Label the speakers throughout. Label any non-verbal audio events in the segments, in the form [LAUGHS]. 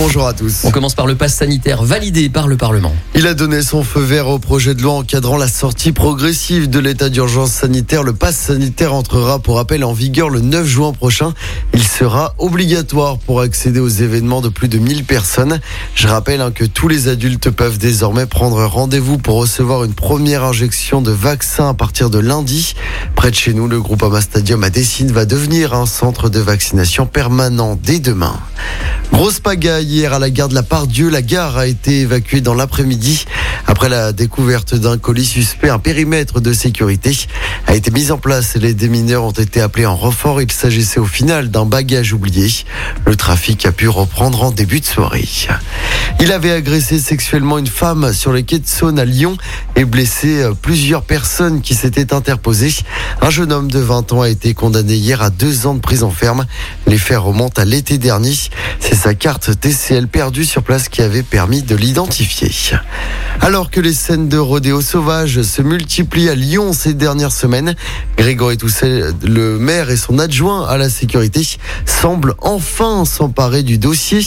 Speaker 1: Bonjour à tous.
Speaker 2: On commence par le pass sanitaire validé par le Parlement.
Speaker 1: Il a donné son feu vert au projet de loi encadrant la sortie progressive de l'état d'urgence sanitaire. Le pass sanitaire entrera pour rappel en vigueur le 9 juin prochain. Il sera obligatoire pour accéder aux événements de plus de 1000 personnes. Je rappelle hein, que tous les adultes peuvent désormais prendre rendez-vous pour recevoir une première injection de vaccin à partir de lundi. Près de chez nous, le groupe Ama Stadium à Dessine va devenir un centre de vaccination permanent dès demain. Grosse pagaille hier à la gare de la Pardieu. La gare a été évacuée dans l'après-midi après la découverte d'un colis suspect. Un périmètre de sécurité a été mis en place et les démineurs ont été appelés en renfort. Il s'agissait au final d'un bagage oublié. Le trafic a pu reprendre en début de soirée. Il avait agressé sexuellement une femme sur les quais de Saône à Lyon et blessé plusieurs personnes qui s'étaient interposées. Un jeune homme de 20 ans a été condamné hier à deux ans de prison ferme. Les faits remontent à l'été dernier. Sa carte TCL perdue sur place qui avait permis de l'identifier. Alors que les scènes de rodéo sauvage se multiplient à Lyon ces dernières semaines, Grégory Toussaint, le maire et son adjoint à la sécurité, semblent enfin s'emparer du dossier.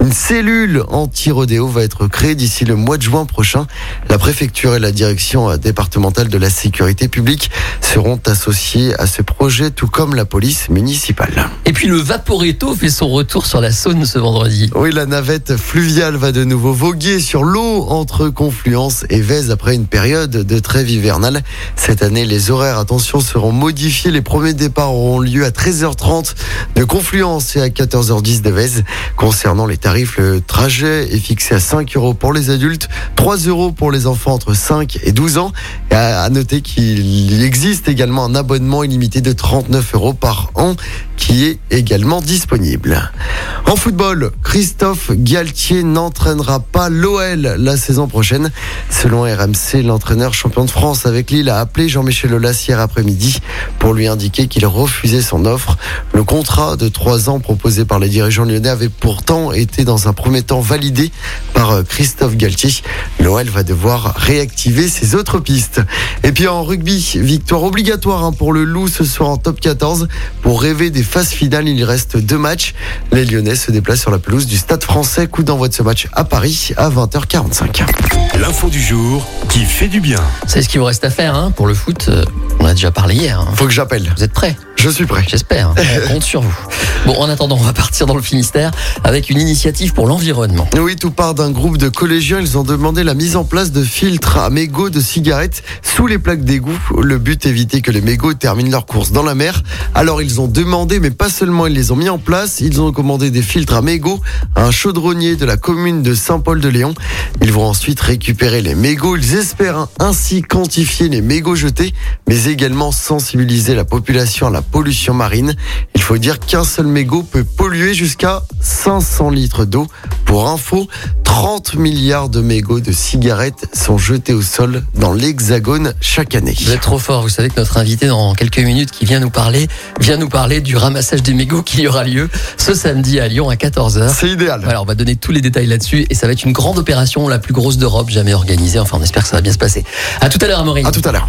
Speaker 1: Une cellule anti-rodéo va être créée d'ici le mois de juin prochain. La préfecture et la direction départementale de la sécurité publique seront associés à ce projet, tout comme la police municipale.
Speaker 2: Et puis le Vaporetto fait son retour sur la Saône ce vendredi.
Speaker 1: Oui, la navette fluviale va de nouveau voguer sur l'eau entre Confluence et Vèze après une période de trêve hivernale. Cette année, les horaires, attention, seront modifiés. Les premiers départs auront lieu à 13h30 de Confluence et à 14h10 de Vèze. Concernant les tarifs, le trajet est fixé à 5 euros pour les adultes, 3 euros pour les enfants entre 5 et 12 ans. Et à noter qu'il existe également un abonnement illimité de 39 euros par an qui est également disponible. En football, Christophe Galtier n'entraînera pas l'OL la saison prochaine. Selon RMC, l'entraîneur champion de France avec Lille a appelé Jean-Michel Aulas hier après-midi pour lui indiquer qu'il refusait son offre. Le contrat de trois ans proposé par les dirigeants lyonnais avait pourtant été dans un premier temps validé par Christophe Galtier. L'OL va devoir réactiver ses autres pistes. Et puis en rugby, victoire obligatoire hein, pour le Loup ce soir en top 14. Pour rêver des phases finales, il reste deux matchs. Les Lyonnais se déplacent sur la pelouse du Stade français. Coup d'envoi de ce match à Paris à 20h45.
Speaker 3: L'info du jour qui fait du bien.
Speaker 2: C'est ce qu'il vous reste à faire hein, pour le foot. euh, On a déjà parlé hier. hein.
Speaker 1: Faut que j'appelle.
Speaker 2: Vous êtes prêts?
Speaker 1: Je suis prêt.
Speaker 2: J'espère. [LAUGHS] On compte sur vous. Bon, en attendant, on va partir dans le Finistère avec une initiative pour l'environnement.
Speaker 1: Oui, tout part d'un groupe de collégiens. Ils ont demandé la mise en place de filtres à mégots de cigarettes sous les plaques d'égout. Le but, éviter que les mégots terminent leur course dans la mer. Alors, ils ont demandé, mais pas seulement ils les ont mis en place, ils ont commandé des filtres à mégots à un chaudronnier de la commune de Saint-Paul-de-Léon. Ils vont ensuite récupérer les mégots. Ils espèrent ainsi quantifier les mégots jetés, mais également sensibiliser la population à la pollution marine. Il faut dire qu'un seul mégot peut polluer jusqu'à 500 litres d'eau. Pour info, 30 milliards de mégots de cigarettes sont jetés au sol dans l'Hexagone chaque année.
Speaker 2: Vous êtes trop fort. Vous savez que notre invité dans quelques minutes qui vient nous parler, vient nous parler du ramassage des mégots qui aura lieu ce samedi à Lyon à 14h.
Speaker 1: C'est idéal.
Speaker 2: Voilà, on va donner tous les détails là-dessus et ça va être une grande opération, la plus grosse d'Europe jamais organisée. Enfin, on espère que ça va bien se passer. À tout à l'heure, Amaury.
Speaker 1: À tout à l'heure.